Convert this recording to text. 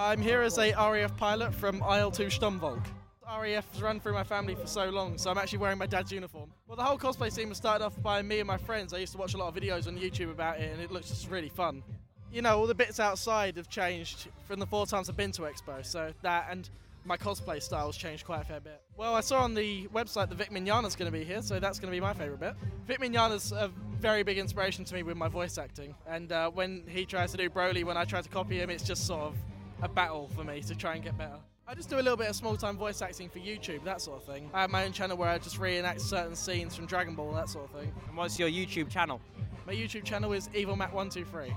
I'm here as a RAF pilot from IL2 Sturmovik. RAF has run through my family for so long, so I'm actually wearing my dad's uniform. Well, the whole cosplay scene was started off by me and my friends. I used to watch a lot of videos on YouTube about it, and it looks just really fun. You know, all the bits outside have changed from the four times I've been to Expo, so that and my cosplay style's changed quite a fair bit. Well, I saw on the website that Vic Mignogna's going to be here, so that's going to be my favourite bit. Vic Mignogna's a very big inspiration to me with my voice acting, and uh, when he tries to do Broly, when I try to copy him, it's just sort of a battle for me to try and get better. I just do a little bit of small time voice acting for YouTube, that sort of thing. I have my own channel where I just reenact certain scenes from Dragon Ball, that sort of thing. And what's your YouTube channel? My YouTube channel is EvilMac123.